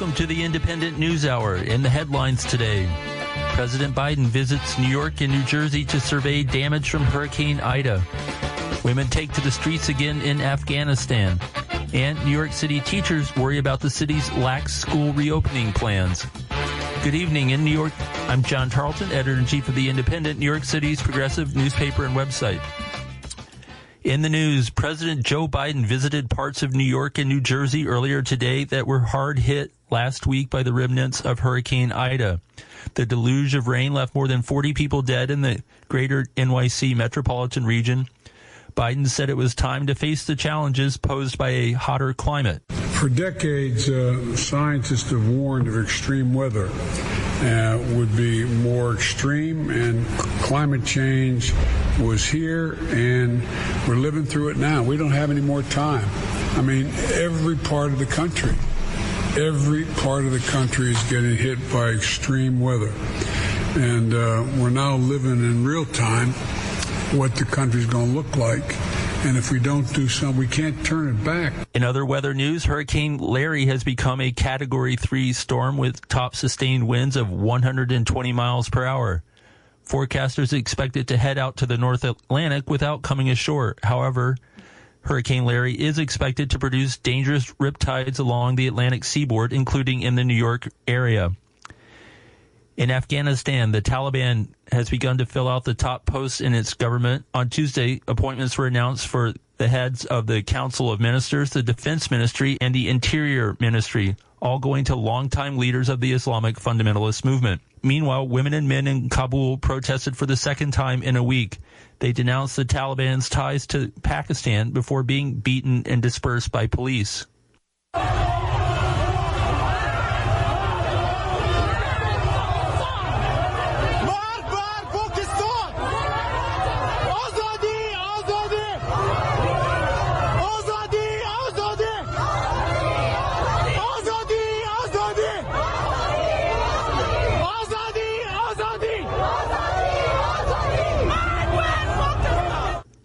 Welcome to the Indypendent News Hour. In the headlines today, President Biden visits New York and New Jersey to survey damage from Hurricane Ida. Women take to the streets again in Afghanistan. And New York City teachers worry about the city's lax school reopening plans. Good evening in New York. I'm John Tarleton, editor in chief of The Indypendent, New York City's progressive newspaper and website. In the news, President Joe Biden visited parts of New York and New Jersey earlier today that were hard hit last week by the remnants of Hurricane Ida. The deluge of rain left more than 40 people dead in the greater NYC metropolitan region. Biden said it was time to face the challenges posed by a hotter climate. For decades, uh, scientists have warned of extreme weather uh, would be more extreme, and climate change was here, and we're living through it now. We don't have any more time. I mean, every part of the country, every part of the country is getting hit by extreme weather. And uh, we're now living in real time what the country's going to look like. And if we don't do something, we can't turn it back. In other weather news, Hurricane Larry has become a Category 3 storm with top sustained winds of 120 miles per hour. Forecasters expect it to head out to the North Atlantic without coming ashore. However, Hurricane Larry is expected to produce dangerous riptides along the Atlantic seaboard, including in the New York area. In Afghanistan, the Taliban has begun to fill out the top posts in its government. On Tuesday, appointments were announced for the heads of the Council of Ministers, the Defense Ministry, and the Interior Ministry, all going to longtime leaders of the Islamic fundamentalist movement. Meanwhile, women and men in Kabul protested for the second time in a week. They denounced the Taliban's ties to Pakistan before being beaten and dispersed by police.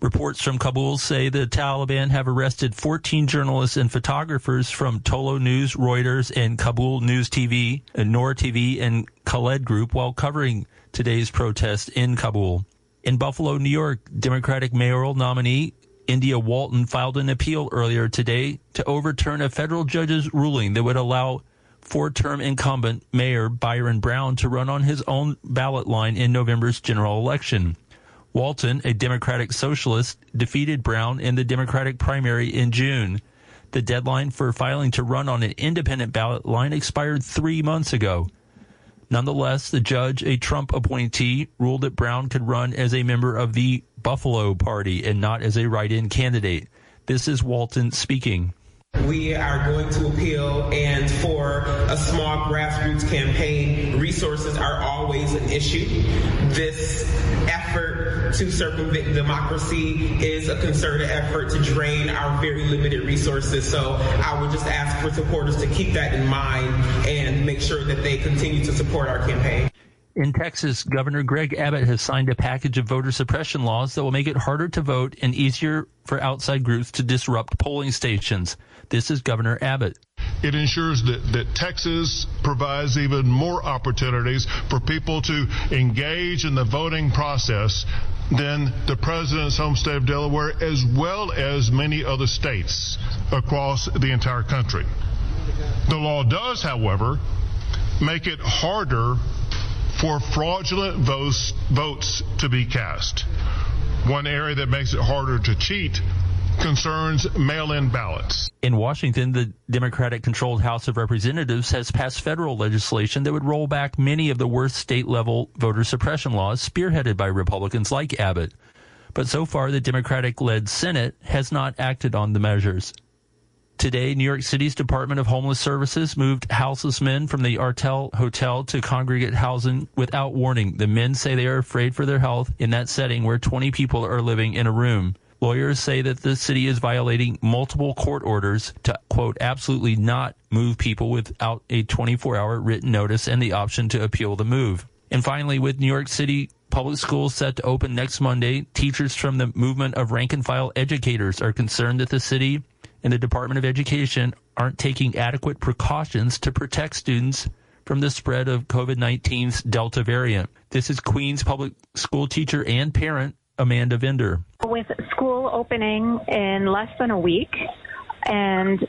Reports from Kabul say the Taliban have arrested 14 journalists and photographers from Tolo News, Reuters, and Kabul News TV, and Noor TV, and Khaled Group while covering today's protest in Kabul. In Buffalo, New York, Democratic mayoral nominee India Walton filed an appeal earlier today to overturn a federal judge's ruling that would allow four-term incumbent Mayor Byron Brown to run on his own ballot line in November's general election. Walton, a Democratic socialist, defeated Brown in the Democratic primary in June. The deadline for filing to run on an independent ballot line expired three months ago. Nonetheless, the judge, a Trump appointee, ruled that Brown could run as a member of the Buffalo Party and not as a write in candidate. This is Walton speaking. We are going to appeal, and for a small grassroots campaign, resources are always an issue. This effort to circumvent democracy is a concerted effort to drain our very limited resources. So I would just ask for supporters to keep that in mind and make sure that they continue to support our campaign. In Texas, Governor Greg Abbott has signed a package of voter suppression laws that will make it harder to vote and easier for outside groups to disrupt polling stations. This is Governor Abbott. It ensures that, that Texas provides even more opportunities for people to engage in the voting process than the president's home state of Delaware, as well as many other states across the entire country. The law does, however, make it harder for fraudulent votes, votes to be cast. One area that makes it harder to cheat concerns mail-in ballots. In Washington, the Democratic-controlled House of Representatives has passed federal legislation that would roll back many of the worst state-level voter suppression laws spearheaded by Republicans like Abbott. But so far, the Democratic-led Senate has not acted on the measures. Today, New York City's Department of Homeless Services moved houseless men from the Artel Hotel to congregate housing without warning. The men say they are afraid for their health in that setting where 20 people are living in a room. Lawyers say that the city is violating multiple court orders to, quote, absolutely not move people without a 24 hour written notice and the option to appeal the move. And finally, with New York City public schools set to open next Monday, teachers from the movement of rank and file educators are concerned that the city and the Department of Education aren't taking adequate precautions to protect students from the spread of COVID 19's Delta variant. This is Queens public school teacher and parent Amanda Vender. With school opening in less than a week and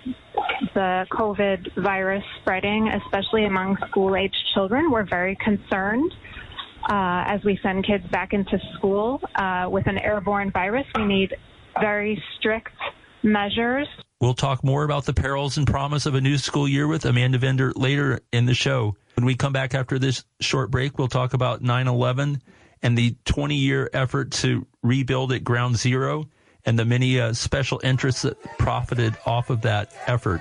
the COVID virus spreading, especially among school age children, we're very concerned. Uh, as we send kids back into school uh, with an airborne virus, we need very strict measures. We'll talk more about the perils and promise of a new school year with Amanda Vender later in the show. When we come back after this short break, we'll talk about 9 11 and the 20 year effort to rebuild at ground zero and the many uh, special interests that profited off of that effort.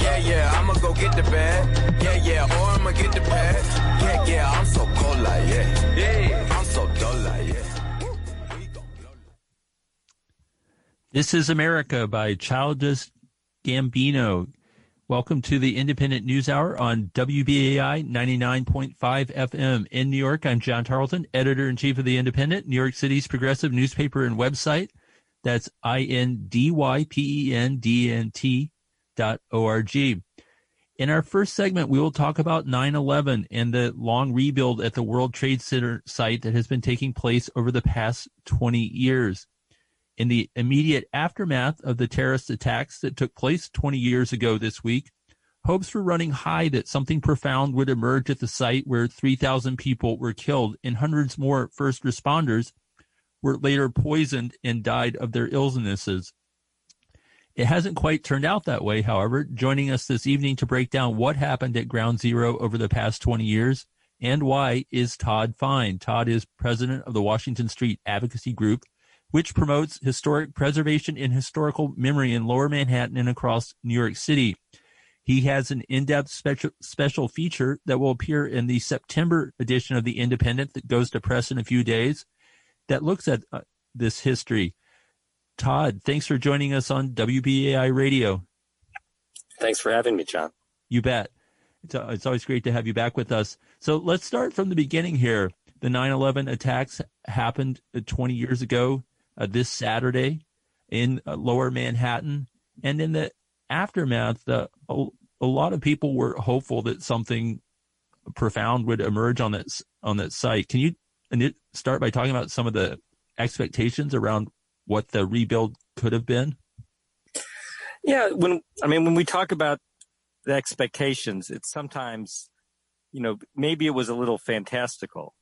Yeah, yeah, I'ma go get the bag. Yeah, yeah, or I'ma get the pad. Yeah, yeah, I'm so cold like, yeah. Yeah, I'm so dull like, yeah. This is America by Childish Gambino. Welcome to the Indypendent News Hour on WBAI 99.5 FM in New York. I'm John Tarleton, editor in chief of the Indypendent, New York City's progressive newspaper and website. That's I N D Y P E N D N T In our first segment, we will talk about 9 11 and the long rebuild at the World Trade Center site that has been taking place over the past 20 years. In the immediate aftermath of the terrorist attacks that took place 20 years ago this week, hopes were running high that something profound would emerge at the site where 3,000 people were killed and hundreds more first responders were later poisoned and died of their illnesses. It hasn't quite turned out that way, however. Joining us this evening to break down what happened at Ground Zero over the past 20 years and why is Todd Fine. Todd is president of the Washington Street Advocacy Group, which promotes historic preservation and historical memory in lower Manhattan and across New York City. He has an in-depth special, special feature that will appear in the September edition of The Indypendent that goes to press in a few days that looks at uh, this history. Todd, thanks for joining us on WBAI Radio. Thanks for having me, John. You bet. It's, uh, it's always great to have you back with us. So let's start from the beginning here. The 9 11 attacks happened uh, 20 years ago uh, this Saturday in uh, lower Manhattan. And in the aftermath, a, a lot of people were hopeful that something profound would emerge on that, on that site. Can you start by talking about some of the expectations around what the rebuild could have been? Yeah, when I mean when we talk about the expectations, it's sometimes, you know, maybe it was a little fantastical.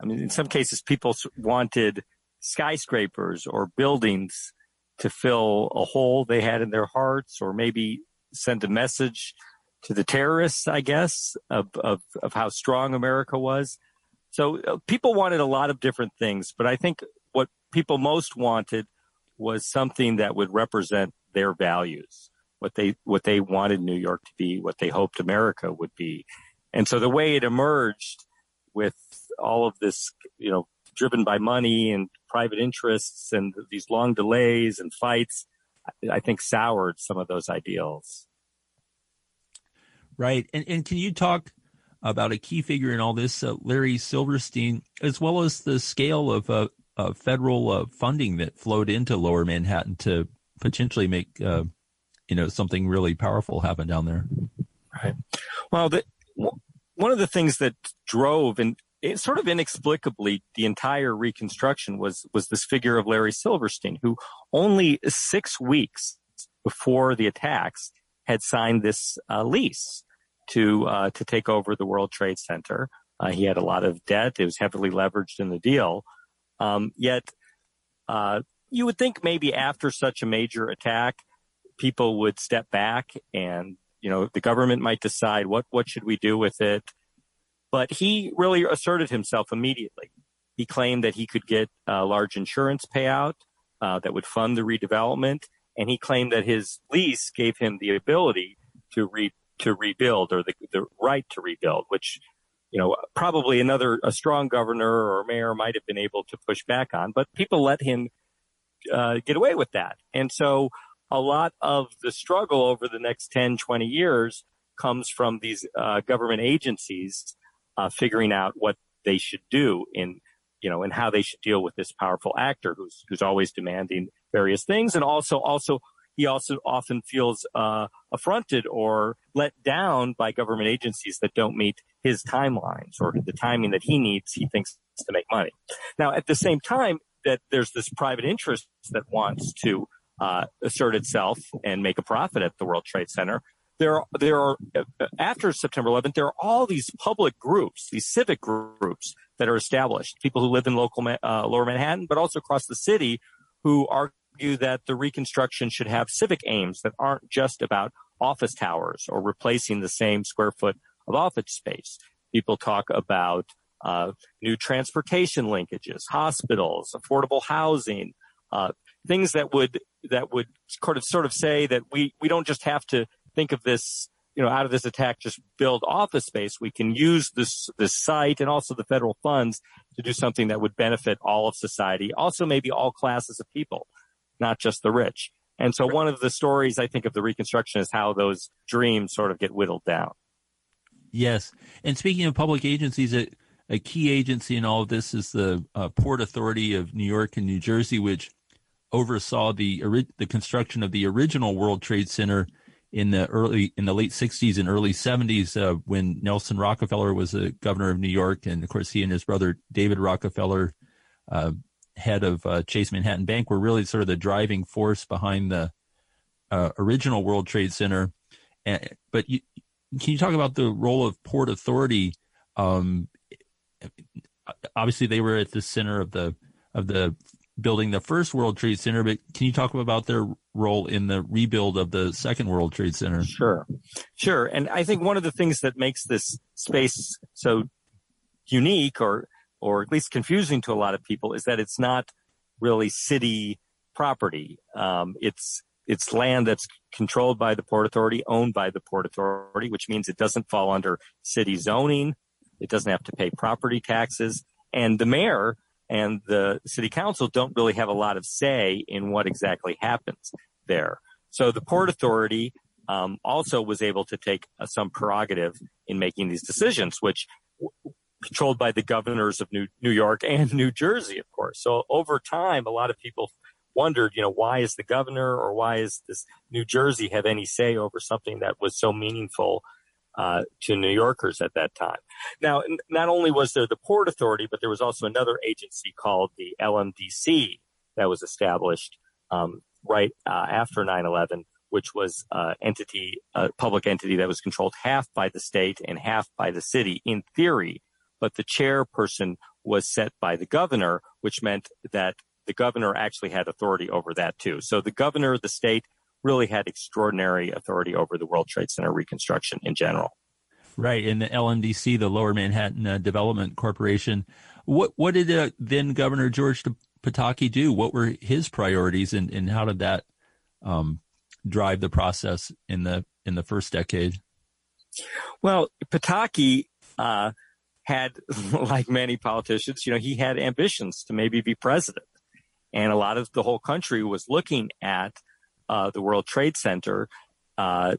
I mean, in some cases, people wanted skyscrapers or buildings to fill a hole they had in their hearts or maybe send a message to the terrorists, I guess, of, of, of how strong America was. So uh, people wanted a lot of different things, but I think people most wanted was something that would represent their values, what they, what they wanted New York to be, what they hoped America would be. And so the way it emerged with all of this, you know, driven by money and private interests and these long delays and fights, I think soured some of those ideals. Right. And, and can you talk about a key figure in all this, uh, Larry Silverstein, as well as the scale of uh, uh, federal uh, funding that flowed into Lower Manhattan to potentially make uh, you know something really powerful happen down there. Right. Well, the, one of the things that drove and it sort of inexplicably the entire reconstruction was was this figure of Larry Silverstein, who only six weeks before the attacks had signed this uh, lease to uh, to take over the World Trade Center. Uh, he had a lot of debt; it was heavily leveraged in the deal. Um, yet, uh, you would think maybe after such a major attack, people would step back and you know the government might decide what what should we do with it. But he really asserted himself immediately. He claimed that he could get a large insurance payout uh, that would fund the redevelopment, and he claimed that his lease gave him the ability to re to rebuild or the, the right to rebuild, which you know probably another a strong governor or mayor might have been able to push back on, but people let him uh, get away with that, and so a lot of the struggle over the next 10, 20 years comes from these uh, government agencies uh, figuring out what they should do in you know and how they should deal with this powerful actor who's who's always demanding various things, and also also he also often feels uh, affronted or let down by government agencies that don't meet his timelines or the timing that he needs. He thinks to make money. Now, at the same time, that there's this private interest that wants to uh, assert itself and make a profit at the World Trade Center. There, are, there are after September 11th, there are all these public groups, these civic groups that are established. People who live in local uh, Lower Manhattan, but also across the city, who that the reconstruction should have civic aims that aren't just about office towers or replacing the same square foot of office space. People talk about uh, new transportation linkages, hospitals, affordable housing, uh, things that would that would sort of sort of say that we we don't just have to think of this you know out of this attack just build office space. We can use this this site and also the federal funds to do something that would benefit all of society, also maybe all classes of people, not just the rich. And so one of the stories I think of the Reconstruction is how those dreams sort of get whittled down. Yes. And speaking of public agencies, a, a key agency in all of this is the uh, Port Authority of New York and New Jersey, which oversaw the the construction of the original World Trade Center in the early in the late 60s and early 70s uh, when Nelson Rockefeller was the governor of New York, and of course he and his brother David Rockefeller, uh, head of uh, Chase Manhattan Bank, were really sort of the driving force behind the uh, original World Trade Center. And, but you, can you talk about the role of Port Authority? Um, obviously, they were at the center of the of the building the first World Trade Center, but can you talk about their role in the rebuild of the second World Trade Center? Sure. Sure. And I think one of the things that makes this space so unique or or at least confusing to a lot of people is that it's not really city property. Um, it's it's land that's controlled by the Port Authority, owned by the Port Authority, which means it doesn't fall under city zoning. It doesn't have to pay property taxes. And the mayor and the city council don't really have a lot of say in what exactly happens there. So the Port Authority um, also was able to take uh, some prerogative in making these decisions, which controlled by the governors of New, New York and New Jersey, of course. So over time, a lot of people wondered, you know, why is the governor or why is this New Jersey have any say over something that was so meaningful uh, to New Yorkers at that time. Now, not only was there the Port Authority, but there was also another agency called the LMDC that was established um, right uh, after 9/11, which was uh, entity, a public entity that was controlled half by the state and half by the city in theory, but the chairperson was set by the governor, which meant that the governor actually had authority over that too. So the governor, of the state, really had extraordinary authority over the World Trade Center reconstruction in general. Right, and the LMDC, the Lower Manhattan uh, Development Corporation. What what did uh, then Governor George Pataki do? What were his priorities, and, and how did that um, drive the process in the in the first decade? Well, Pataki uh, had, like many politicians, you know, he had ambitions to maybe be president, and a lot of the whole country was looking at uh, the World Trade Center, uh,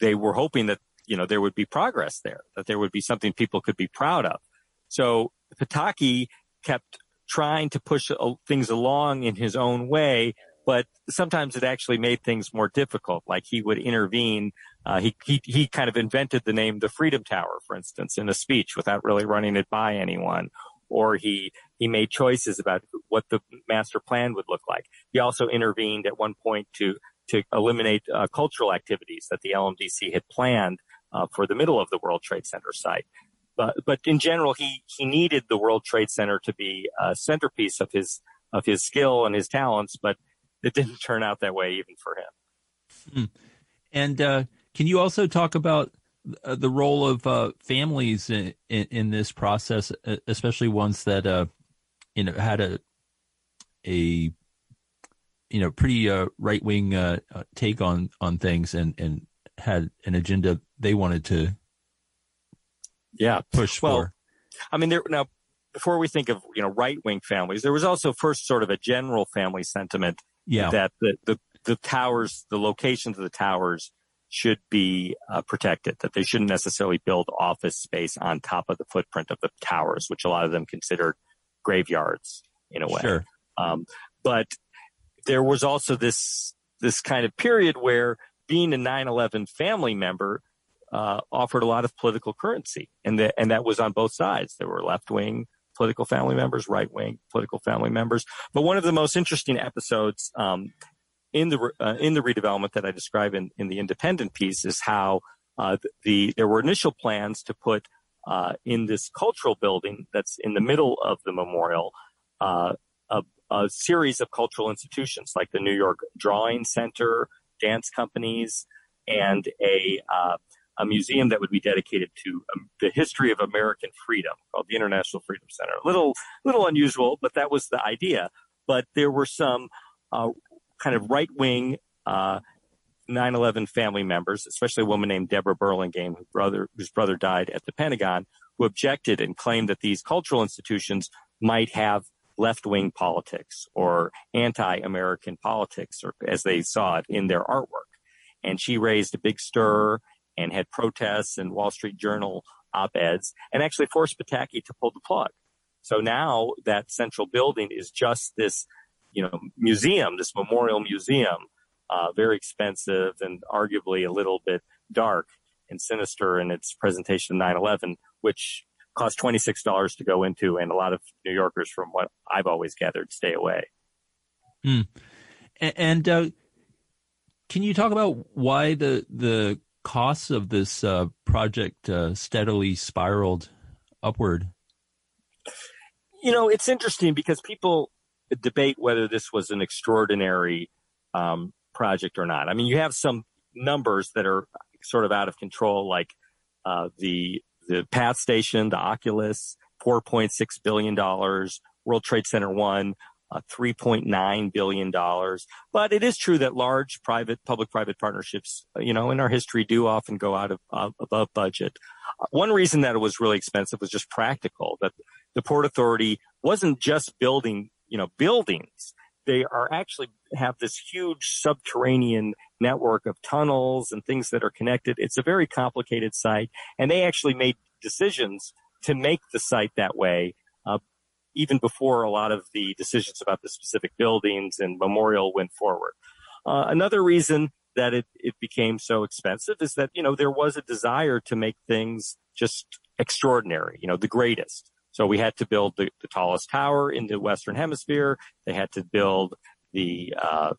they were hoping that you know there would be progress there, that there would be something people could be proud of. So Pataki kept trying to push uh, things along in his own way, but sometimes it actually made things more difficult. Like he would intervene. Uh, he, he, he kind of invented the name the Freedom Tower, for instance, in a speech without really running it by anyone. Or he, he made choices about what the master plan would look like. He also intervened at one point to, to eliminate uh, cultural activities that the LMDC had planned uh, for the middle of the World Trade Center site. But, but in general, he, he needed the World Trade Center to be a centerpiece of his, of his skill and his talents, but it didn't turn out that way even for him. Hmm. And uh, can you also talk about uh, the role of uh, families in, in, in, this process, especially ones that uh, you know had a a you know pretty uh, right wing uh, take on on things and and had an agenda they wanted to yeah push well, for. I mean, there now before we think of you know right wing families, there was also first sort of a general family sentiment yeah. that the, the the towers, the locations of the towers should be uh, protected. That they shouldn't necessarily build office space on top of the footprint of the towers, which a lot of them considered graveyards in a way. Sure. Um, but there was also this this kind of period where being a 9/11 family member uh, offered a lot of political currency, and that and that was on both sides. There were left wing political family members, right wing political family members. But one of the most interesting episodes um, in the uh, in the redevelopment that I describe in, in the indypendent piece is how uh, the there were initial plans to put uh, in this cultural building that's in the middle of the memorial uh, a, a, series of cultural institutions like the New York Drawing Center, dance companies, and a uh, a museum that would be dedicated to um, the history of American freedom called the International Freedom Center. A little, little unusual, but that was the idea. But there were some uh, kind of right wing uh, 9/11 family members, especially a woman named Debra Burlingame, whose brother, whose brother died at the Pentagon, who objected and claimed that these cultural institutions might have left wing politics or anti American politics, or as they saw it in their artwork. And she raised a big stir and had protests and Wall Street Journal op-eds and actually forced Pataki to pull the plug. So now that central building is just this, you know, museum, this memorial museum, uh, very expensive and arguably a little bit dark and sinister in its presentation of 9-11, which cost $26 to go into. And a lot of New Yorkers, from what I've always gathered, stay away. Hmm. And, uh, can you talk about why the, the costs of this uh, project uh, steadily spiraled upward? You know, it's interesting because people debate whether this was an extraordinary um, project or not. I mean, you have some numbers that are sort of out of control, like uh, the the PATH station, the Oculus, four point six billion dollars. World Trade Center one, uh, $3.9 billion. But it is true that large private, public-private partnerships, uh, you know, in our history do often go out of uh, above budget. Uh, one reason that it was really expensive was just practical, that the Port Authority wasn't just building, you know, buildings. They are actually have this huge subterranean network of tunnels and things that are connected. It's a very complicated site, and they actually made decisions to make the site that way uh, even before a lot of the decisions about the specific buildings and memorial went forward. Uh, another reason that it, it became so expensive is that, you know, there was a desire to make things just extraordinary, you know, the greatest. So we had to build the, the tallest tower in the Western Hemisphere. They had to build the, uh,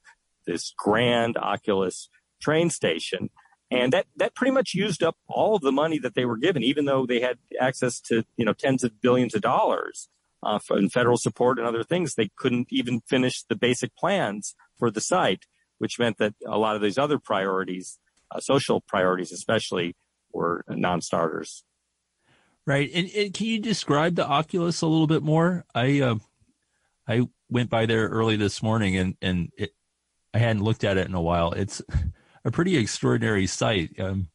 this grand Oculus train station. And that, that pretty much used up all of the money that they were given, even though they had access to, you know, tens of billions of dollars uh, and federal support and other things. They couldn't even finish the basic plans for the site, which meant that a lot of these other priorities, uh, social priorities especially, were non-starters. Right, and, and, can you describe the Oculus a little bit more? I uh, I went by there early this morning, and and it, I hadn't looked at it in a while. It's a pretty extraordinary sight. um,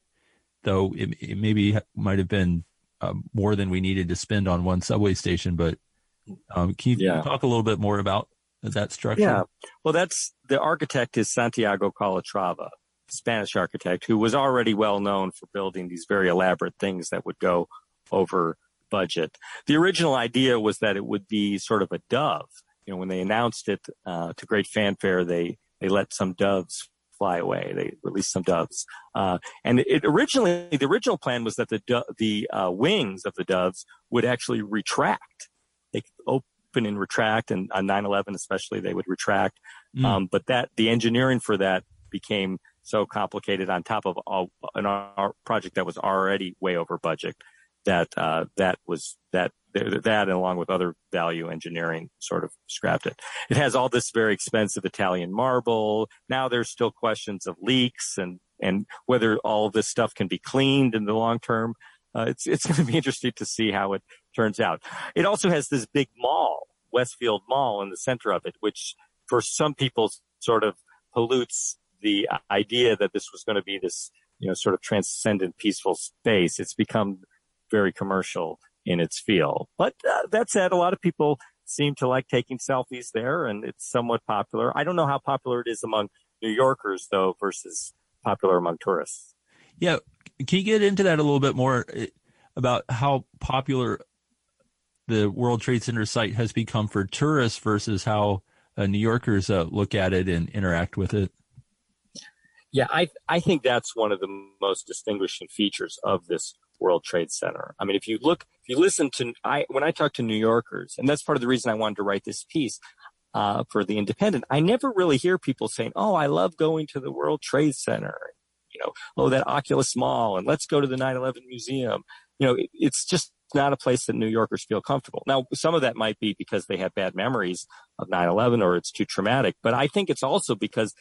though it, it maybe might have been uh, more than we needed to spend on one subway station, but um, can you yeah. talk a little bit more about that structure? Yeah. Well, that's the architect is Santiago Calatrava, Spanish architect who was already well known for building these very elaborate things that would go over budget. The original idea was that it would be sort of a dove. You know, when they announced it uh, to great fanfare, they they let some doves fly away. They released some doves, uh, and it originally the original plan was that the the uh, wings of the doves would actually retract. They could open and retract, and on 9/11 especially, they would retract. Mm. Um, but that the engineering for that became so complicated on top of all, an project that was already way over budget that uh, that was that that along with other value engineering sort of scrapped it. It has all this very expensive Italian marble. Now there's still questions of leaks and and whether all this stuff can be cleaned in the long term. Uh, it's it's going to be interesting to see how it turns out. It also has this big mall, Westfield Mall, in the center of it, which for some people sort of pollutes the idea that this was going to be this you know sort of transcendent peaceful space. It's become very commercial in its feel. But uh, that said, a lot of people seem to like taking selfies there, and it's somewhat popular. I don't know how popular it is among New Yorkers, though, versus popular among tourists. Yeah, can you get into that a little bit more eh, about how popular the World Trade Center site has become for tourists versus how uh, New Yorkers uh, look at it and interact with it? Yeah, I I think that's one of the most distinguishing features of this World Trade Center. I mean, if you look, if you listen to, I, when I talk to New Yorkers, and that's part of the reason I wanted to write this piece, uh, for the Indypendent, I never really hear people saying, "Oh, I love going to the World Trade Center," you know, "Oh, that Oculus Mall," and let's go to the 9/11 Museum. You know, it, it's just not a place that New Yorkers feel comfortable. Now, some of that might be because they have bad memories of 9/11 or it's too traumatic, but I think it's also because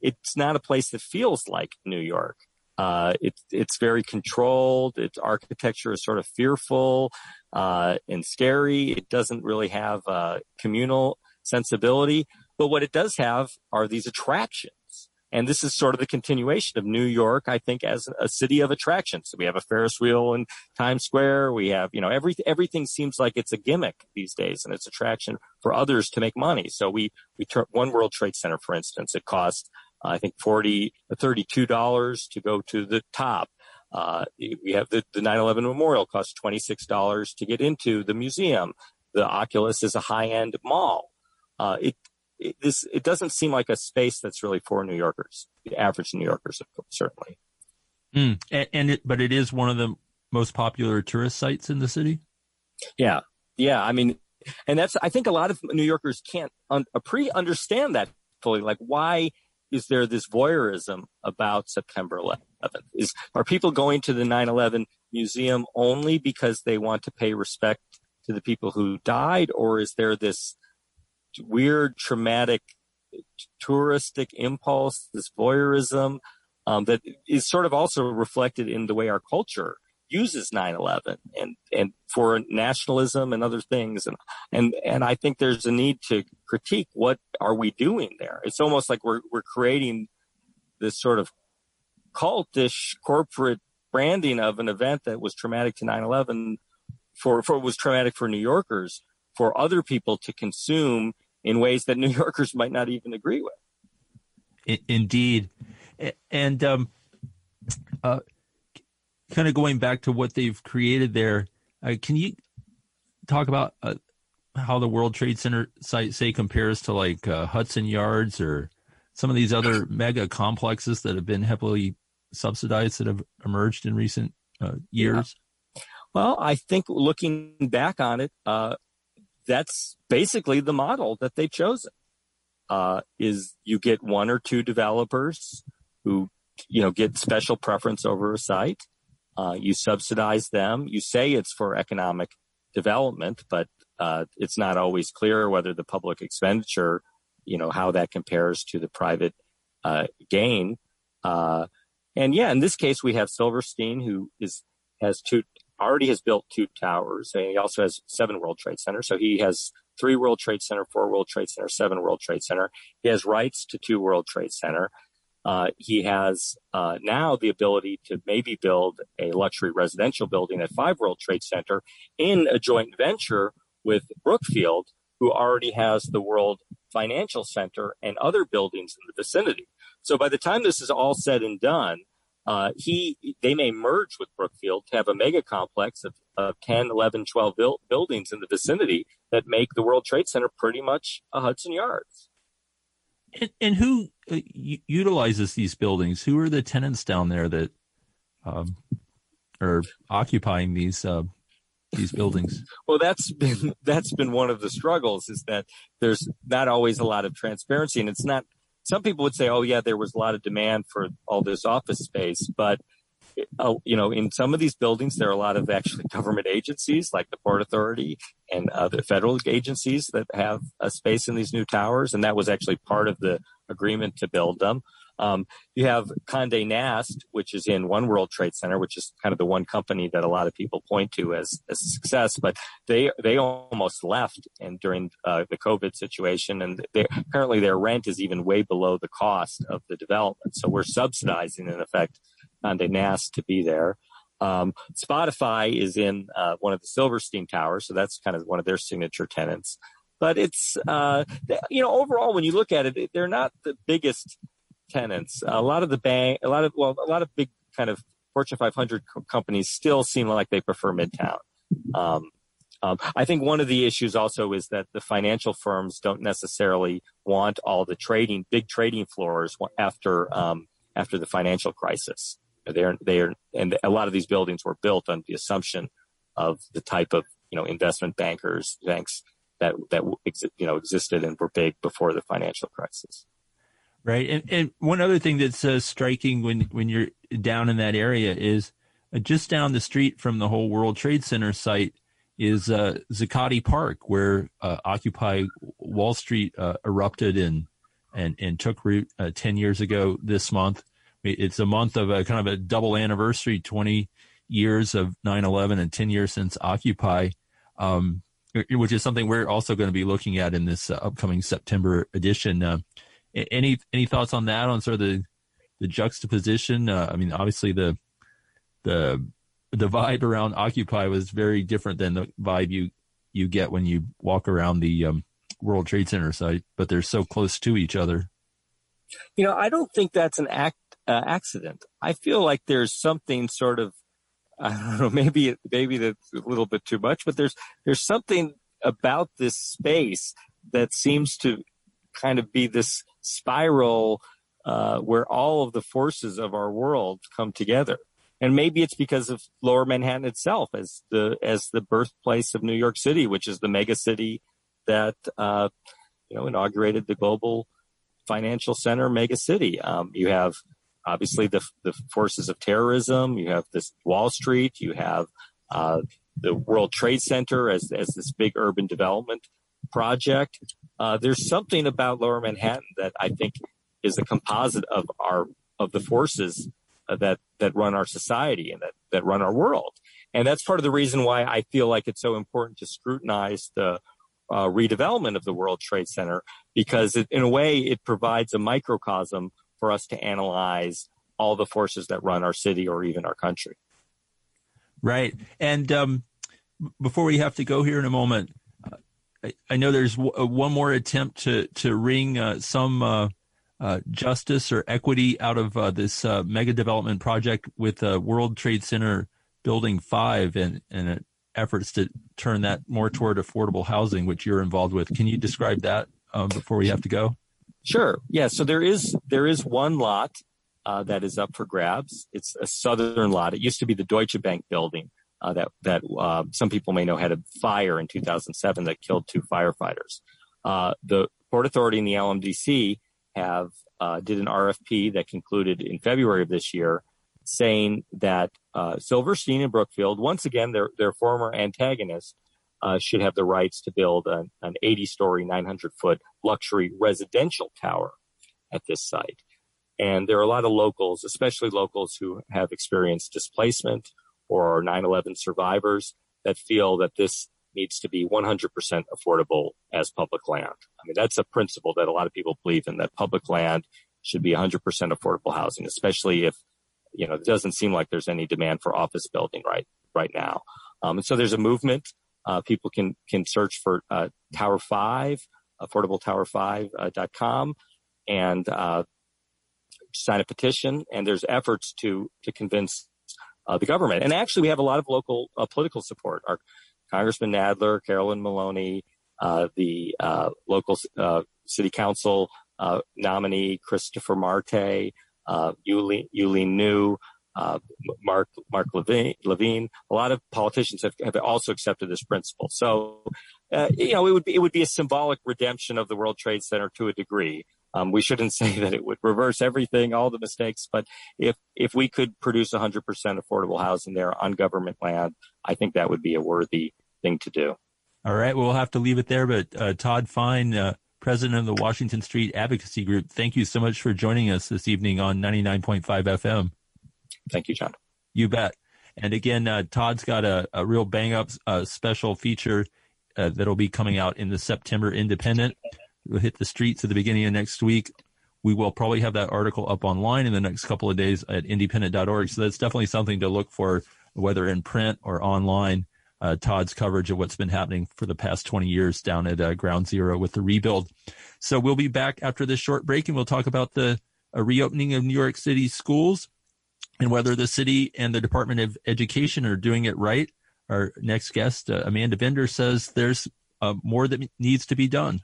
it's not a place that feels like New York. Uh, it's it's very controlled. Its architecture is sort of fearful uh, and scary. It doesn't really have a communal sensibility. But what it does have are these attractions. And this is sort of the continuation of New York, I think, as a city of attractions. So we have a Ferris wheel in Times Square. We have, you know, every, everything seems like it's a gimmick these days and it's attraction for others to make money. So we, we turn one World Trade Center, for instance, it costs I think 40, $32 to go to the top. Uh, we have the, the 9-11 memorial costs $26 to get into the museum. The Oculus is a high end mall. Uh, it, it, this, it doesn't seem like a space that's really for New Yorkers, the average New Yorkers, certainly. Mm. And, and it, but it is one of the most popular tourist sites in the city. Yeah. Yeah. I mean, and that's, I think a lot of New Yorkers can't un, pre understand that fully. Like why is there this voyeurism about September 11th? Is are people going to the 9/11 museum only because they want to pay respect to the people who died, or is there this weird traumatic touristic impulse, this voyeurism um, that is sort of also reflected in the way our culture uses 9/11 and and for nationalism and other things and and and I think there's a need to critique what are we doing there. It's almost like we're we're creating this sort of cultish corporate branding of an event that was traumatic to 9/11 for for was traumatic for New Yorkers for other people to consume in ways that New Yorkers might not even agree with. Indeed, and um, uh, kind of going back to what they've created there, uh, can you talk about uh, how the World Trade Center site, say, compares to like uh, Hudson Yards or some of these other mega complexes that have been heavily subsidized that have emerged in recent uh, years? Yeah. Well, I think looking back on it, uh, that's basically the model that they've chosen. Uh, is you get one or two developers who you know get special preference over a site uh, you subsidize them. You say it's for economic development, but uh, it's not always clear whether the public expenditure, you know, how that compares to the private uh, gain. Uh, and yeah, in this case, we have Silverstein, who is has two already has built two towers, and he also has seven World Trade Center. So he has three World Trade Center, four World Trade Center, seven World Trade Center. He has rights to two World Trade Center. Uh, he has uh, now the ability to maybe build a luxury residential building at Five World Trade Center in a joint venture with Brookfield, who already has the World Financial Center and other buildings in the vicinity. So by the time this is all said and done, uh, he they may merge with Brookfield to have a mega complex of of 10, 11, 12 build, buildings in the vicinity that make the World Trade Center pretty much a Hudson Yards. And, and who uh, utilizes these buildings? Who are the tenants down there that um, are occupying these uh, these buildings? well, that's been that's been one of the struggles is that there's not always a lot of transparency, and it's not. Some people would say, "Oh, yeah, there was a lot of demand for all this office space," but uh, you know, in some of these buildings, there are a lot of actually government agencies like the Port Authority and other federal agencies that have a space in these new towers. And that was actually part of the agreement to build them. Um, you have Condé Nast, which is in One World Trade Center, which is kind of the one company that a lot of people point to as, a success, but they, they almost left and during uh, the COVID situation. And they, apparently their rent is even way below the cost of the development. So we're subsidizing in effect Condé Nast to be there. Um, Spotify is in uh, one of the Silverstein Towers, so that's kind of one of their signature tenants. But it's uh, you know overall when you look at it, they're not the biggest tenants. A lot of the bank, a lot of well, a lot of big kind of Fortune 500 co- companies still seem like they prefer Midtown. Um, um, I think one of the issues also is that the financial firms don't necessarily want all the trading, big trading floors after um, after the financial crisis. They're they're and a lot of these buildings were built on the assumption of the type of you know investment bankers banks that that you know existed and were big before the financial crisis. Right, and and one other thing that's uh, striking when when you're down in that area is uh, just down the street from the whole World Trade Center site is uh, Zuccotti Park, where uh, Occupy Wall Street uh, erupted and and and took root uh, ten years ago this month it's a month of a kind of a double anniversary, 20 years of 9-11 and 10 years since Occupy, um, which is something we're also going to be looking at in this uh, upcoming September edition. Uh, any any thoughts on that? On sort of the the juxtaposition? Uh, I mean, obviously the the the vibe around Occupy was very different than the vibe you you get when you walk around the um, World Trade Center site, but they're so close to each other. You know, I don't think that's an act uh, accident. I feel like there's something sort of, I don't know, maybe, maybe that's a little bit too much, but there's, there's something about this space that seems to kind of be this spiral, uh, where all of the forces of our world come together. And maybe it's because of lower Manhattan itself as the, as the birthplace of New York City, which is the mega city that, uh, you know, inaugurated the global financial center mega city. Um, you have obviously the, the forces of terrorism. You have this Wall Street. You have uh, the World Trade Center as, as this big urban development project. Uh, there's something about Lower Manhattan that I think is a composite of our of the forces uh, that that run our society and that that run our world. And that's part of the reason why I feel like it's so important to scrutinize the uh, redevelopment of the World Trade Center because it, in a way it provides a microcosm for us to analyze all the forces that run our city or even our country. Right. And um, before we have to go here in a moment, uh, I, I, know there's w- uh, one more attempt to to wring uh, some uh, uh justice or equity out of uh, this mega development project with World Trade Center Building Five and and efforts to turn that more toward affordable housing, which you're involved with. Can you describe that um, before we have to go? Sure. Yeah. So there is there is one lot uh, that is up for grabs. It's a southern lot. It used to be the Deutsche Bank building uh, that that uh, some people may know had a fire in 2007 that killed two firefighters. Uh, the Port Authority and the LMDC have uh, did an RFP that concluded in February of this year, saying that uh, Silverstein and Brookfield, once again, their their former antagonists, uh, should have the rights to build an, an 80 story, 900 foot luxury residential tower at this site. And there are a lot of locals, especially locals who have experienced displacement or are 9-11 survivors that feel that this needs to be 100% affordable as public land. I mean, that's a principle that a lot of people believe in that public land should be 100% affordable housing, especially if, you know, it doesn't seem like there's any demand for office building right, right now. Um, and so there's a movement uh, people can can search for uh, Tower Five, AffordableTower5.com, uh, and uh, sign a petition. And there's efforts to to convince uh, the government. And actually, we have a lot of local uh, political support. Our Congressman Nadler, Carolyn Maloney, uh, the uh, local uh, city council uh, nominee Christopher Marte, uh, Yulie, Yulie New, Mark Mark Levine, Levine. A lot of politicians have, have also accepted this principle. So, you know, it would be it would be a symbolic redemption of the World Trade Center to a degree. Um, we shouldn't say that it would reverse everything, all the mistakes, but if if we could produce 100% affordable housing there on government land, I think that would be a worthy thing to do. All right, we'll have to leave it there. But uh, Todd Fine, uh, president of the Washington Street Advocacy Group, thank you so much for joining us this evening on 99.5 FM. Thank you, John. You bet. And again, uh, Todd's got a, a real bang up uh, special feature uh, that'll be coming out in the September Indypendent. We'll hit the streets at the beginning of next week. We will probably have that article up online in the next couple of days at indypendent.org. So that's definitely something to look for, whether in print or online. Uh, Todd's coverage of what's been happening for the past 20 years down at uh, Ground Zero with the rebuild. So we'll be back after this short break and we'll talk about the uh, reopening of New York City schools and whether the city and the Department of Education are doing it right. Our next guest, uh, Amanda Vender, says there's uh, more that needs to be done.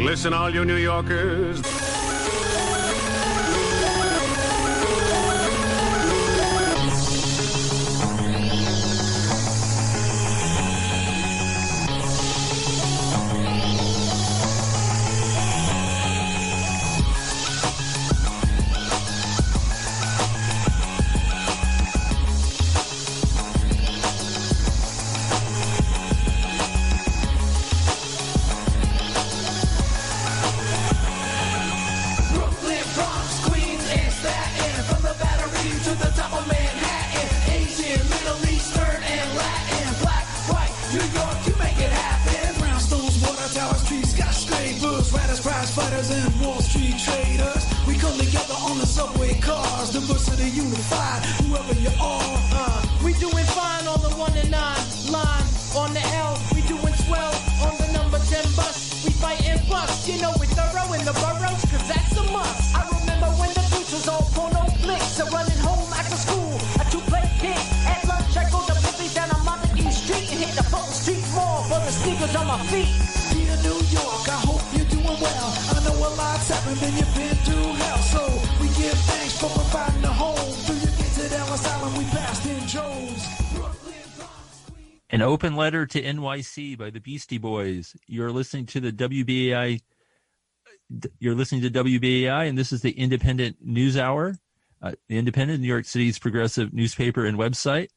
Listen, all you New Yorkers. unified. Whoever An open Letter to NYC by the Beastie Boys. You're listening to the WBAI. You're listening to WBAI, and this is the Indypendent News Hour, uh, the Indypendent, New York City's progressive newspaper and website,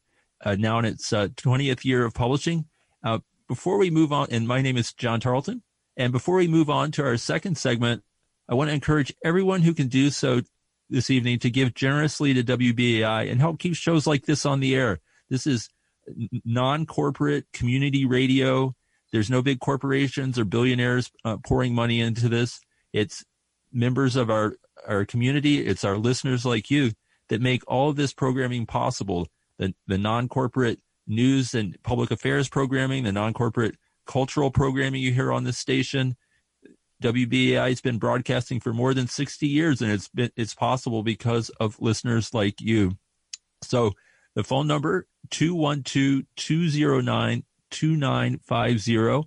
uh, now in its uh, 20th year of publishing. Uh, before we move on, and my name is John Tarleton, and before we move on to our second segment, I want to encourage everyone who can do so this evening to give generously to WBAI and help keep shows like this on the air. This is non-corporate community radio. There's no big corporations or billionaires uh, pouring money into this. It's members of our, our community. It's our listeners like you that make all of this programming possible. The, the non-corporate news and public affairs programming, the non-corporate cultural programming you hear on this station. WBAI has been broadcasting for more than 60 years and it's been, it's possible because of listeners like you. So the phone number 212-209-2950.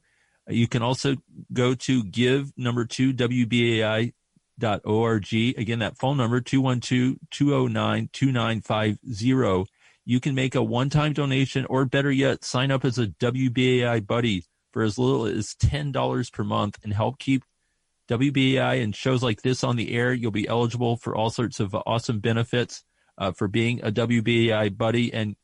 You can also go to give number two WBAI.org. Again, that phone number 212-209-2950. You can make a one-time donation or better yet, sign up as a WBAI buddy for as little as $10 per month and help keep WBAI and shows like this on the air. You'll be eligible for all sorts of awesome benefits uh, for being a WBAI buddy. And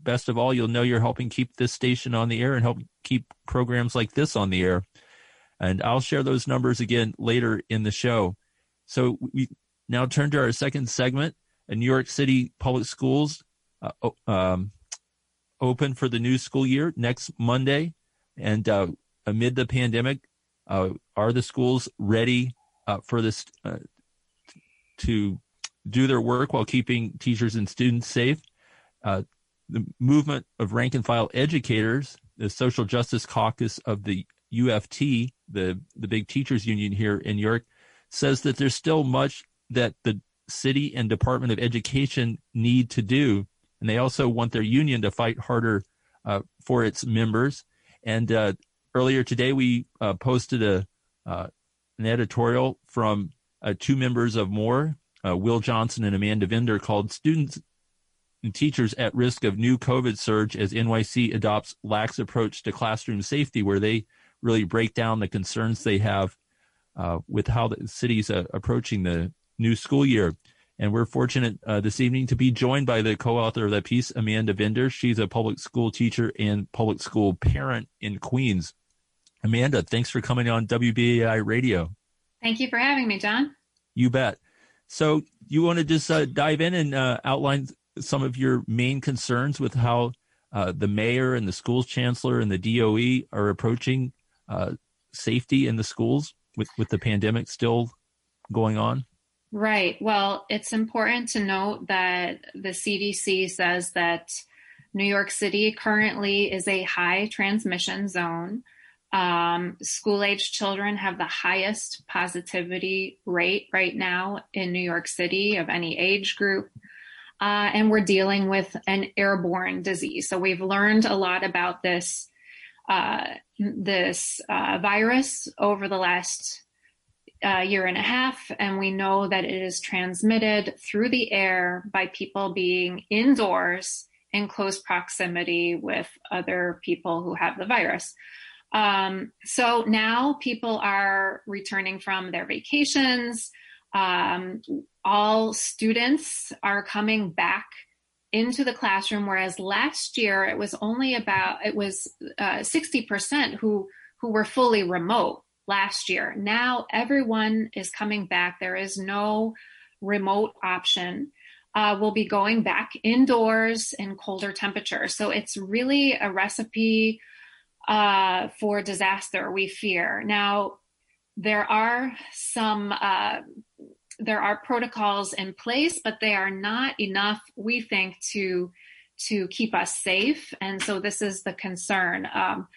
best of all, you'll know you're helping keep this station on the air and help keep programs like this on the air. And I'll share those numbers again later in the show. So we now turn to our second segment. New York City Public Schools uh, um, open for the new school year next Monday. And uh, amid the pandemic, uh, are the schools ready uh, for this uh, to do their work while keeping teachers and students safe. The movement of rank and file educators, the social justice caucus of the UFT, the the big teachers union here in York, says that there's still much that the city and Department of Education need to do, and they also want their union to fight harder uh, for its members. And uh, earlier today, we uh, posted a uh, an editorial from uh, two members of MORE, uh, Will Johnson and Amanda Vender, called "Students Teachers at Risk of New COVID Surge as NYC Adopts Lax Approach to Classroom Safety," where they really break down the concerns they have with how the city's approaching the new school year. And we're fortunate uh, this evening to be joined by the co-author of that piece, Amanda Vender. She's a public school teacher and public school parent in Queens. Amanda, thanks for coming on WBAI Radio. Thank you for having me, John. You bet. So you want to just uh, dive in and uh, outline some of your main concerns with how uh, the mayor and the schools chancellor and the DOE are approaching uh, safety in the schools with, with the pandemic still going on? Right. Well, it's important to note that the CDC says that New York City currently is a high transmission zone. Um, school age children have the highest positivity rate right now in New York City of any age group. Uh, and we're dealing with an airborne disease. So we've learned a lot about this uh, this uh, virus over the last a year and a half, and we know that it is transmitted through the air by people being indoors in close proximity with other people who have the virus. Um, so now people are returning from their vacations. Um, all students are coming back into the classroom, whereas last year it was only about it was uh, sixty percent who who were fully remote last year. Now everyone is coming back. There is no remote option. Uh, we'll be going back indoors in colder temperatures. So it's really a recipe uh, for disaster, we fear. Now, there are some. Uh, there are protocols in place, but they are not enough, we think, to to keep us safe. And so this is the concern. Um,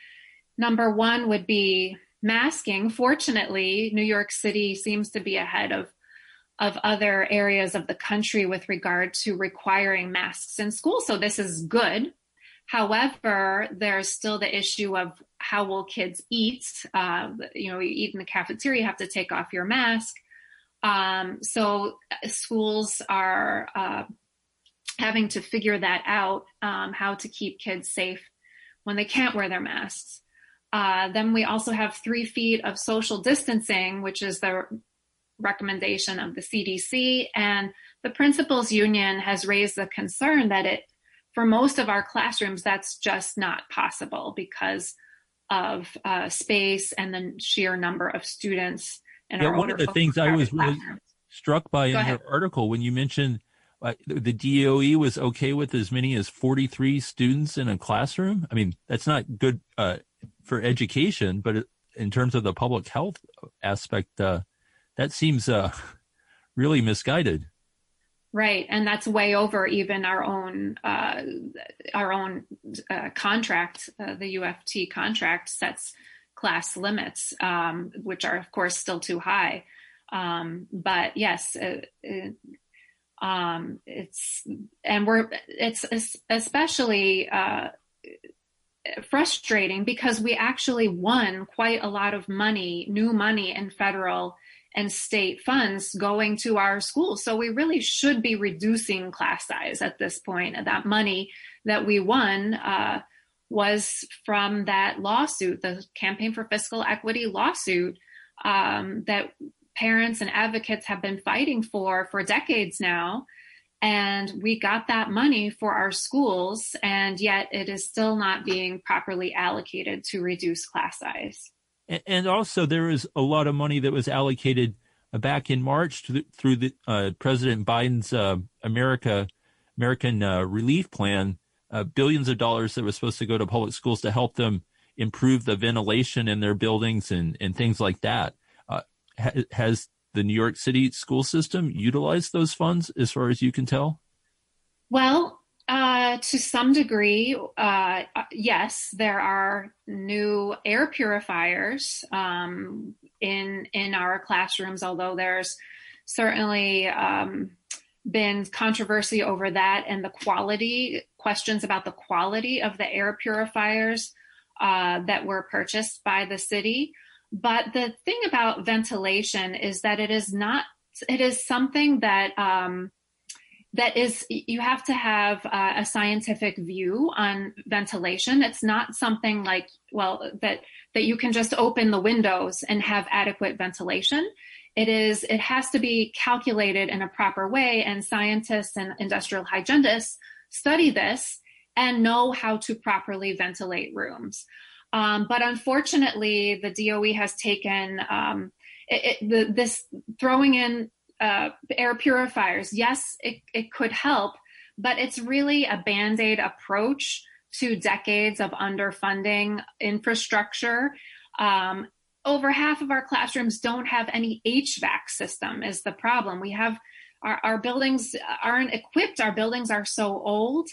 number one would be masking, fortunately, New York City seems to be ahead of of other areas of the country with regard to requiring masks in school. So this is good. However, there's still the issue of how will kids eat? Uh, you know, you eat in the cafeteria, you have to take off your mask. Um, so schools are uh, having to figure that out, um, how to keep kids safe when they can't wear their masks. Uh, then we also have three feet of social distancing, which is the recommendation of the CDC. And the principals union has raised the concern that it, for most of our classrooms, that's just not possible because of uh, space and the sheer number of students. Yeah, one of the things I was really struck by in your article when you mentioned uh, the DOE was okay with as many as 43 students in a classroom. I mean, that's not good uh, for education, but in terms of the public health aspect, uh, that seems uh, really misguided. Right, and that's way over even our own uh, our own uh, contract. Uh, the UFT contract sets class limits, um, which are of course still too high. Um, but yes, it, it, um, it's and we're it's especially uh, frustrating because we actually won quite a lot of money, new money in federal and state funds going to our schools. So we really should be reducing class size at this point. That money that we won uh, was from that lawsuit, the Campaign for Fiscal Equity lawsuit um, that parents and advocates have been fighting for for decades now. And we got that money for our schools and yet it is still not being properly allocated to reduce class size. And also there is a lot of money that was allocated uh, back in march through the uh, president biden's uh, america american uh, relief plan uh, billions of dollars that was supposed to go to public schools to help them improve the ventilation in their buildings and, and things like that uh, ha- has the New York City school system utilized those funds as far as you can tell? Well, uh, to some degree, uh, yes, there are new air purifiers um, in in our classrooms. Although there's certainly um, been controversy over that and the quality questions about the quality of the air purifiers uh, that were purchased by the city. But the thing about ventilation is that it is not. It is something that um, that is you have to have uh, a scientific view on ventilation. It's not something like well that that you can just open the windows and have adequate ventilation it is it has to be calculated in a proper way and scientists and industrial hygienists study this and know how to properly ventilate rooms. Um, but unfortunately the doe has taken um, it, it, the, this throwing in uh, air purifiers yes it, it could help but it's really a band-aid approach to decades of underfunding infrastructure um, over half of our classrooms don't have any HVAC system is the problem. We have our, our buildings aren't equipped. Our buildings are so old.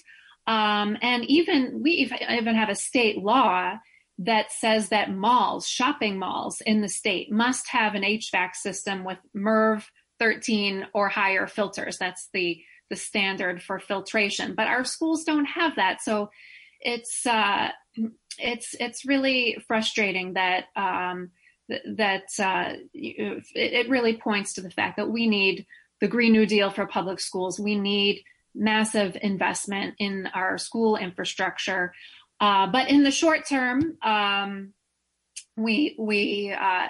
Um, and even we even have a state law that says that malls, shopping malls in the state must have an HVAC system with MERV 13 or higher filters. That's the the standard for filtration. But our schools don't have that. So it's uh, it's it's really frustrating that um, that uh, it really points to the fact that we need the Green New Deal for public schools. We need massive investment in our school infrastructure. Uh, but in the short term, um, we we uh,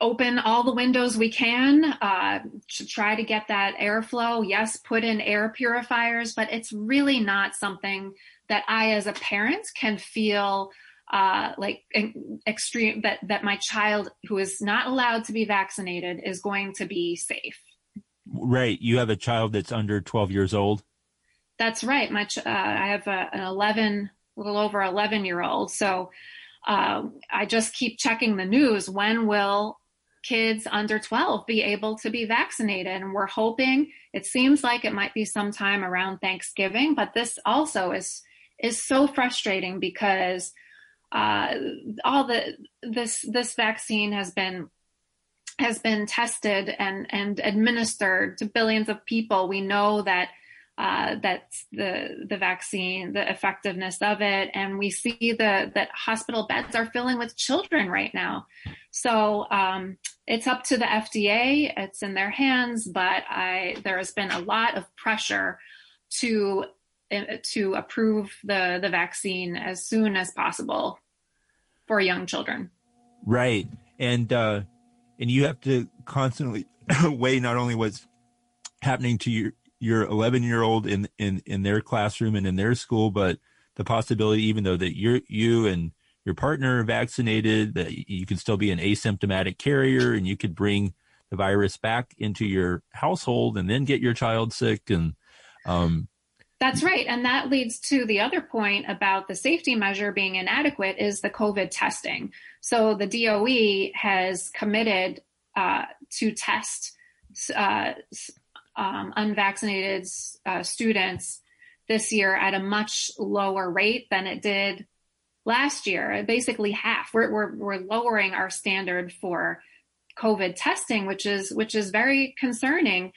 open all the windows we can uh, to try to get that airflow. Yes, put in air purifiers, but it's really not something that I, as a parent, can feel uh, like extreme that that my child who is not allowed to be vaccinated is going to be safe. Right. You have a child that's under 12 years old. That's right. My ch- uh, I have a, an 11, a little over 11 year old. So uh, I just keep checking the news. When will kids under 12 be able to be vaccinated? And we're hoping. It seems like it might be sometime around Thanksgiving, but this also is is so frustrating because uh, all the this this vaccine has been has been tested and and administered to billions of people. We know that uh, the the vaccine, the effectiveness of it, and we see the that hospital beds are filling with children right now. So um, it's up to the FDA. It's in their hands, but I there has been a lot of pressure to uh, to approve the the vaccine as soon as possible for young children. Right. And uh and you have to constantly weigh not only what's happening to your your 11 year old in in in their classroom and in their school but the possibility even though that you're you and your partner are vaccinated that you can still be an asymptomatic carrier and you could bring the virus back into your household and then get your child sick and um that's right. And that leads to the other point about the safety measure being inadequate is the COVID testing. So the DOE has committed uh, to test uh, um, unvaccinated uh, students this year at a much lower rate than it did last year, basically half. We're, we're, we're lowering our standard for COVID testing, which is which is very concerning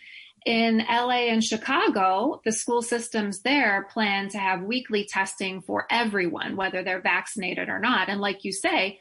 in LA and Chicago, the school systems there plan to have weekly testing for everyone, whether they're vaccinated or not. And like you say,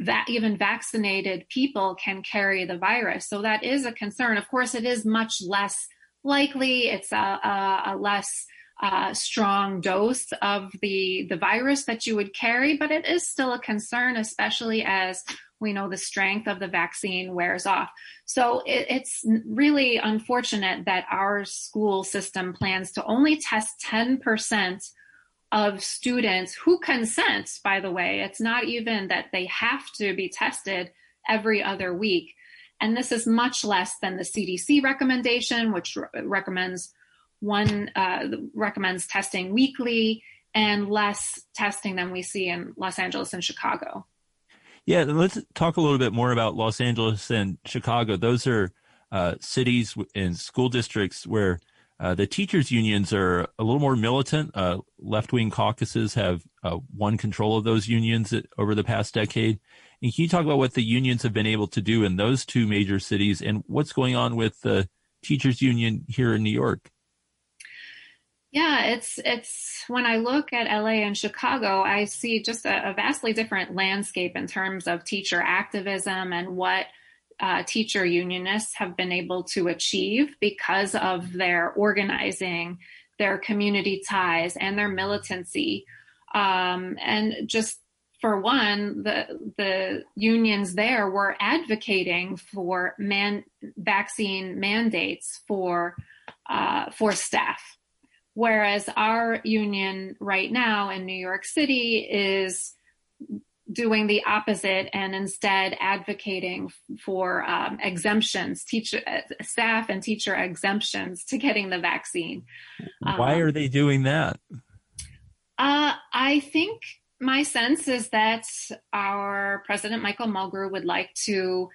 that even vaccinated people can carry the virus. So that is a concern. Of course, it is much less likely. It's a, a, a less uh, strong dose of the the virus that you would carry, but it is still a concern, especially as we know the strength of the vaccine wears off. So it, it's really unfortunate that our school system plans to only test 10% of students who consent, by the way. It's not even that they have to be tested every other week. And this is much less than the CDC recommendation, which re- recommends one uh, recommends testing weekly and less testing than we see in Los Angeles and Chicago. Yeah, let's talk a little bit more about Los Angeles and Chicago. Those are uh, cities and school districts where Uh, the teachers unions are a little more militant. Uh, left wing caucuses have uh, won control of those unions over the past decade. And can you talk about what the unions have been able to do in those two major cities and what's going on with the teachers union here in New York? Yeah, it's it's when I look at LA and Chicago, I see just a, a vastly different landscape in terms of teacher activism and what uh, teacher unionists have been able to achieve because of their organizing, their community ties, and their militancy. Um, and just for one, the the unions there were advocating for man vaccine mandates for uh, for staff Whereas our union right now in New York City is doing the opposite and instead advocating for um, exemptions, teacher, staff and teacher exemptions to getting the vaccine. Why um, are they doing that? Uh, I think my sense is that our president, Michael Mulgrew, would like to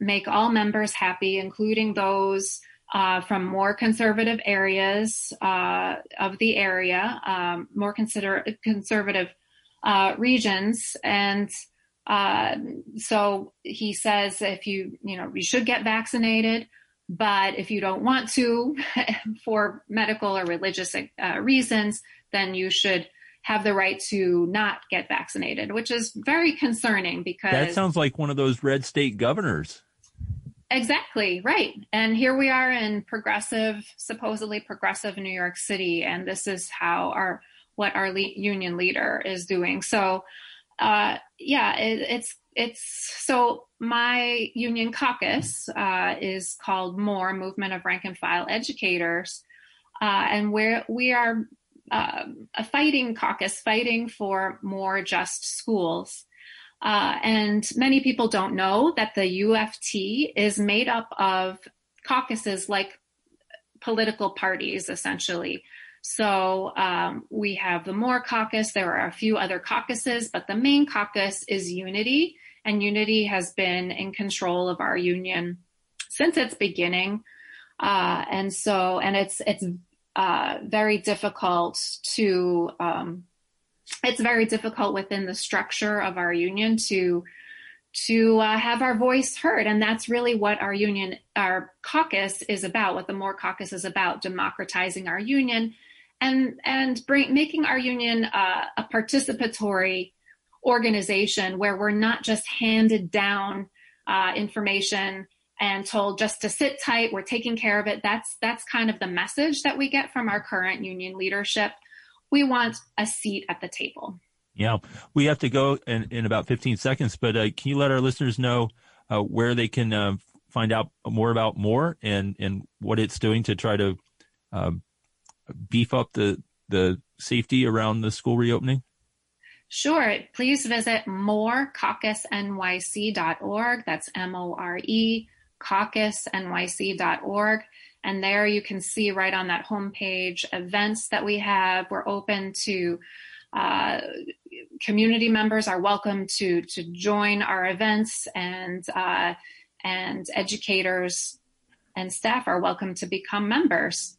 make all members happy, including those uh, from more conservative areas uh, of the area, um, more consider- conservative uh, regions, and uh, so he says if you you know you should get vaccinated, but if you don't want to for medical or religious uh, reasons, then you should have the right to not get vaccinated, which is very concerning because that sounds like one of those red state governors. Exactly, right. And here we are in progressive, supposedly progressive New York City, and this is how our what our le- union leader is doing. So, uh, yeah, it, it's it's so my union caucus uh, is called MORE Movement of Rank and File Educators, uh, and we're we are uh, a fighting caucus, fighting for more just schools. Uh, and many people don't know that the UFT is made up of caucuses like political parties, essentially. So um, we have the More caucus. There are a few other caucuses, but the main caucus is Unity, and Unity has been in control of our union since its beginning. Uh, and so, and it's it's uh, very difficult to um, it's very difficult within the structure of our union to to uh, have our voice heard. And that's really what our union our caucus is about what the more caucus is about democratizing our union and and bring, making our union uh, a participatory organization where we're not just handed down uh, information and told just to sit tight we're taking care of it. That's that's kind of the message that we get from our current union leadership we want a seat at the table. Yeah, we have to go in, in about 15 seconds, but uh, can you let our listeners know uh, where they can uh, find out more about more and, and what it's doing to try to um, beef up the, the safety around the school reopening? Sure. Please visit morecaucusnyc.org. That's M O R E, caucusnyc.org. And there you can see right on that homepage events that we have. We're open to uh, community members are welcome to to join our events, and uh, and educators and staff are welcome to become members.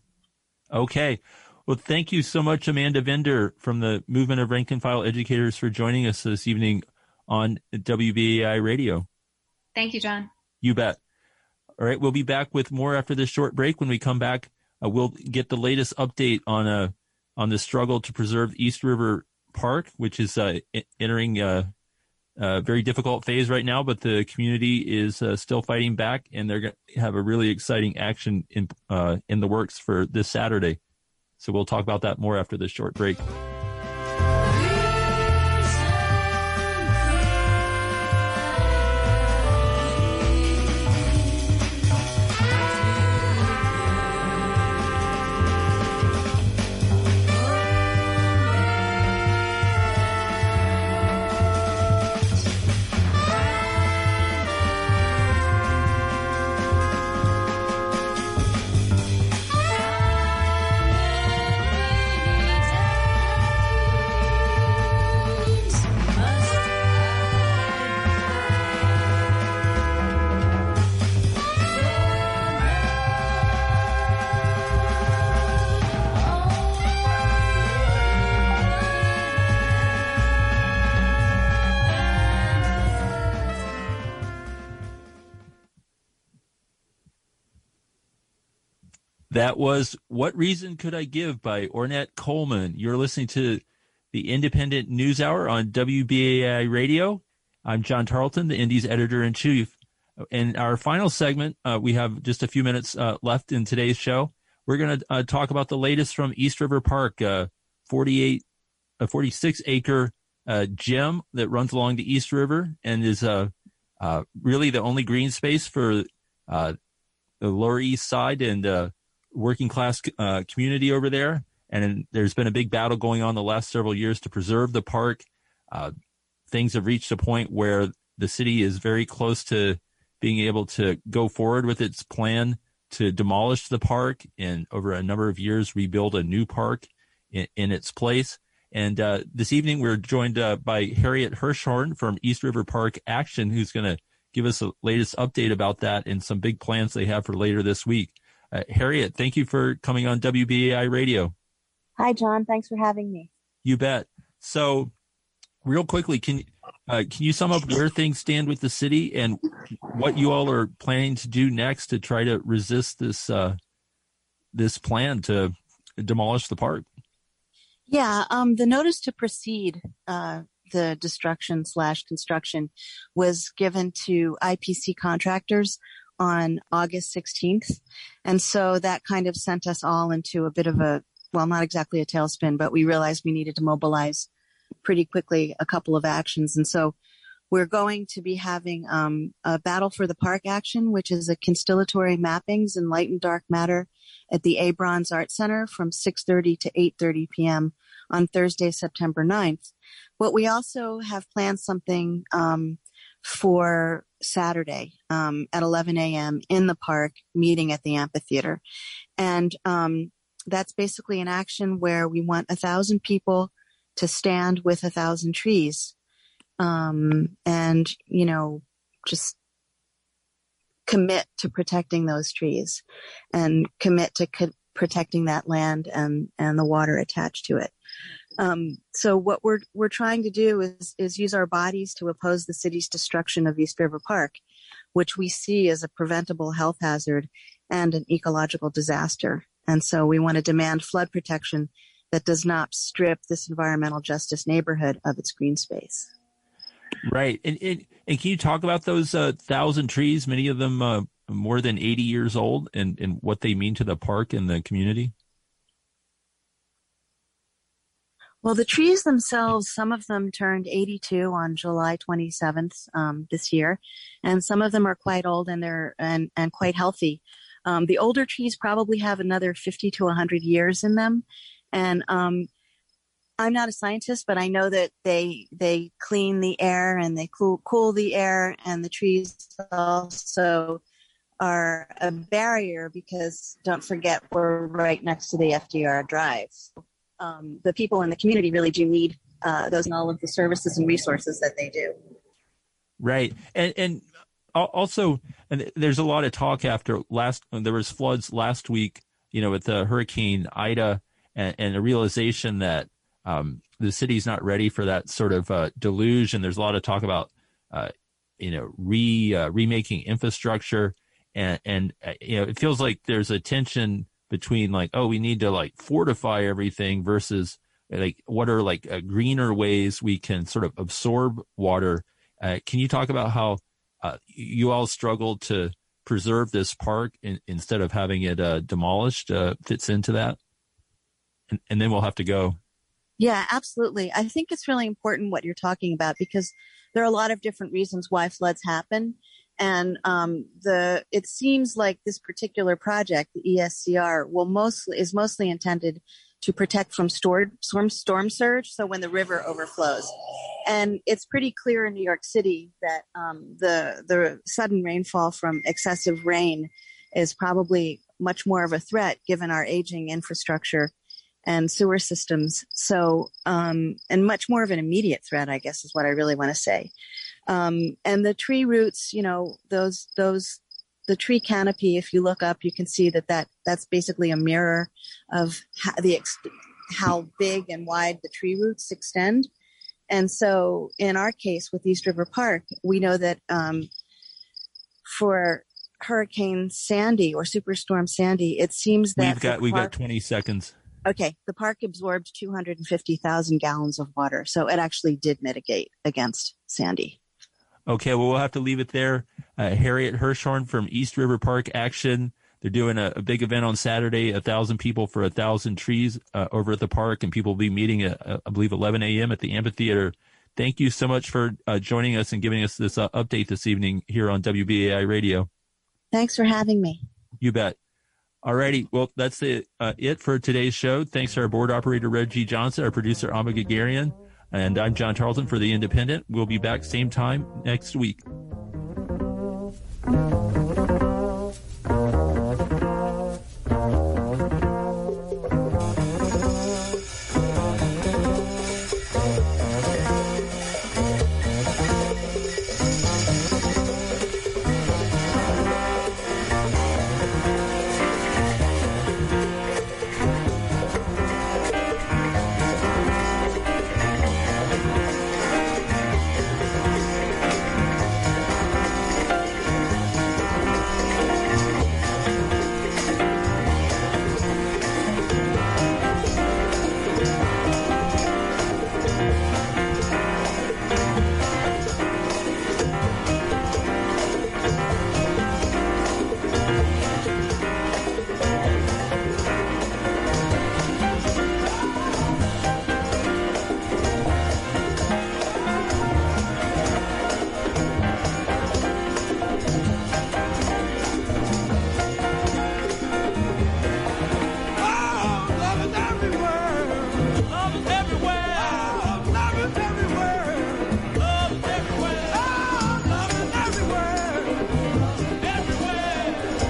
Okay. Well, thank you so much, Amanda Vender from the Movement of Rank and File Educators, for joining us this evening on WBAI Radio. Thank you, John. You bet. All right, we'll be back with more after this short break. When we come back, uh, we'll get the latest update on uh, on the struggle to preserve East River Park, which is uh, entering a, a, very difficult phase right now. But the community is uh, still fighting back, and they're going to have a really exciting action in uh, in the works for this Saturday. So we'll talk about that more after this short break. That was What Reason Could I Give by Ornette Coleman. You're listening to the Indypendent News Hour on WBAI Radio. I'm John Tarleton, the Indies editor in chief. In our final segment, uh, we have just a few minutes uh, left in today's show. We're going to uh, talk about the latest from East River Park, uh, 48, a 46 acre uh, gym that runs along the East River and is uh, really the only green space for the Lower East Side and working class community over there. And there's been a big battle going on the last several years to preserve the park things have reached a point where the city is very close to being able to go forward with its plan to demolish the park and over a number of years rebuild a new park in, in its place. And uh, this evening we're joined uh, by Harriet Hirschhorn from East River Park Action, who's going to give us the latest update about that and some big plans they have for later this week. Uh, Harriet, thank you for coming on WBAI Radio. Hi, John. Thanks for having me. You bet. So real quickly, can uh, can you sum up where things stand with the city and what you all are planning to do next to try to resist this uh, this plan to demolish the park? Yeah, um, the notice to proceed uh, the destruction slash construction was given to IPC contractors on August 16th. And so that kind of sent us all into a bit of a, well, not exactly a tailspin, but we realized we needed to mobilize pretty quickly a couple of actions. And so we're going to be having um, a Battle for the Park action, which is a constellatory mappings in light and dark matter at the Abrons Art Center from 6.30 to 8.30 p.m. on Thursday, September 9th. But we also have planned something um, for Saturday um, at 11 a.m. in the park, meeting at the amphitheater. And um, that's basically an action where we want a thousand people to stand with a thousand trees um, and you know just commit to protecting those trees and commit to co- protecting that land and and the water attached to it um, so what we're we're trying to do is is use our bodies to oppose the city's destruction of East River Park, which we see as a preventable health hazard and an ecological disaster. And so we want to demand flood protection that does not strip this environmental justice neighborhood of its green space. Right. And, and, and can you talk about those uh, thousand trees, many of them uh, more than 80 years old, and, and what they mean to the park and the community? Well, the trees themselves, some of them turned 82 on July 27th um, this year, and some of them are quite old and they're and, and quite healthy. Um, the older trees probably have another 50 to 100 years in them, and um, I'm not a scientist, but I know that they they clean the air and they cool cool the air, and the trees also are a barrier because don't forget we're right next to the FDR Drive. Um, the people in the community really do need uh, those and all of the services and resources that they do. Right, and and also, and there's a lot of talk after last. There was floods last week, you know, with the Hurricane Ida and, and a realization that um, the city's not ready for that sort of uh, deluge. And there's a lot of talk about, uh, you know, re uh, remaking infrastructure, and and uh, you know, it feels like there's a tension between like, oh, we need to like fortify everything versus like what are like uh, greener ways we can sort of absorb water. Uh, can you talk about how you all struggle to preserve this park in, instead of having it demolished? fits into that and, and then we'll have to go. Yeah, absolutely. I think it's really important what you're talking about because there are a lot of different reasons why floods happen. And um, the it seems like this particular project, the ESCR, will mostly is mostly intended to protect from storm storm storm surge. So when the river overflows, and it's pretty clear in New York City that um, the the sudden rainfall from excessive rain is probably much more of a threat given our aging infrastructure and sewer systems. So, um, and much more of an immediate threat, I guess, is what I really want to say. Um, and the tree roots, you know, those, those, the tree canopy, if you look up, you can see that, that that's basically a mirror of how the, how big and wide the tree roots extend. And so in our case with East River Park, we know that, um, for Hurricane Sandy or Superstorm Sandy, it seems that we've got we've got 20 seconds. Okay, the park absorbed 250,000 gallons of water, so it actually did mitigate against Sandy. Okay, well we'll have to leave it there. Uh, Harriet Hirschhorn from East River Park Action. They're doing a, a big event on Saturday, a thousand people for a thousand trees uh, over at the park, and people will be meeting at, uh, I believe, 11 a.m. at the amphitheater. Thank you so much for uh, joining us and giving us this uh, update this evening here on WBAI Radio. Thanks for having me. You bet. Alrighty, well, that's it, uh, it for today's show. Thanks to our board operator, Reggie Johnson, our producer, Amma Gagarian, and I'm John Tarleton for The Indypendent. We'll be back same time next week.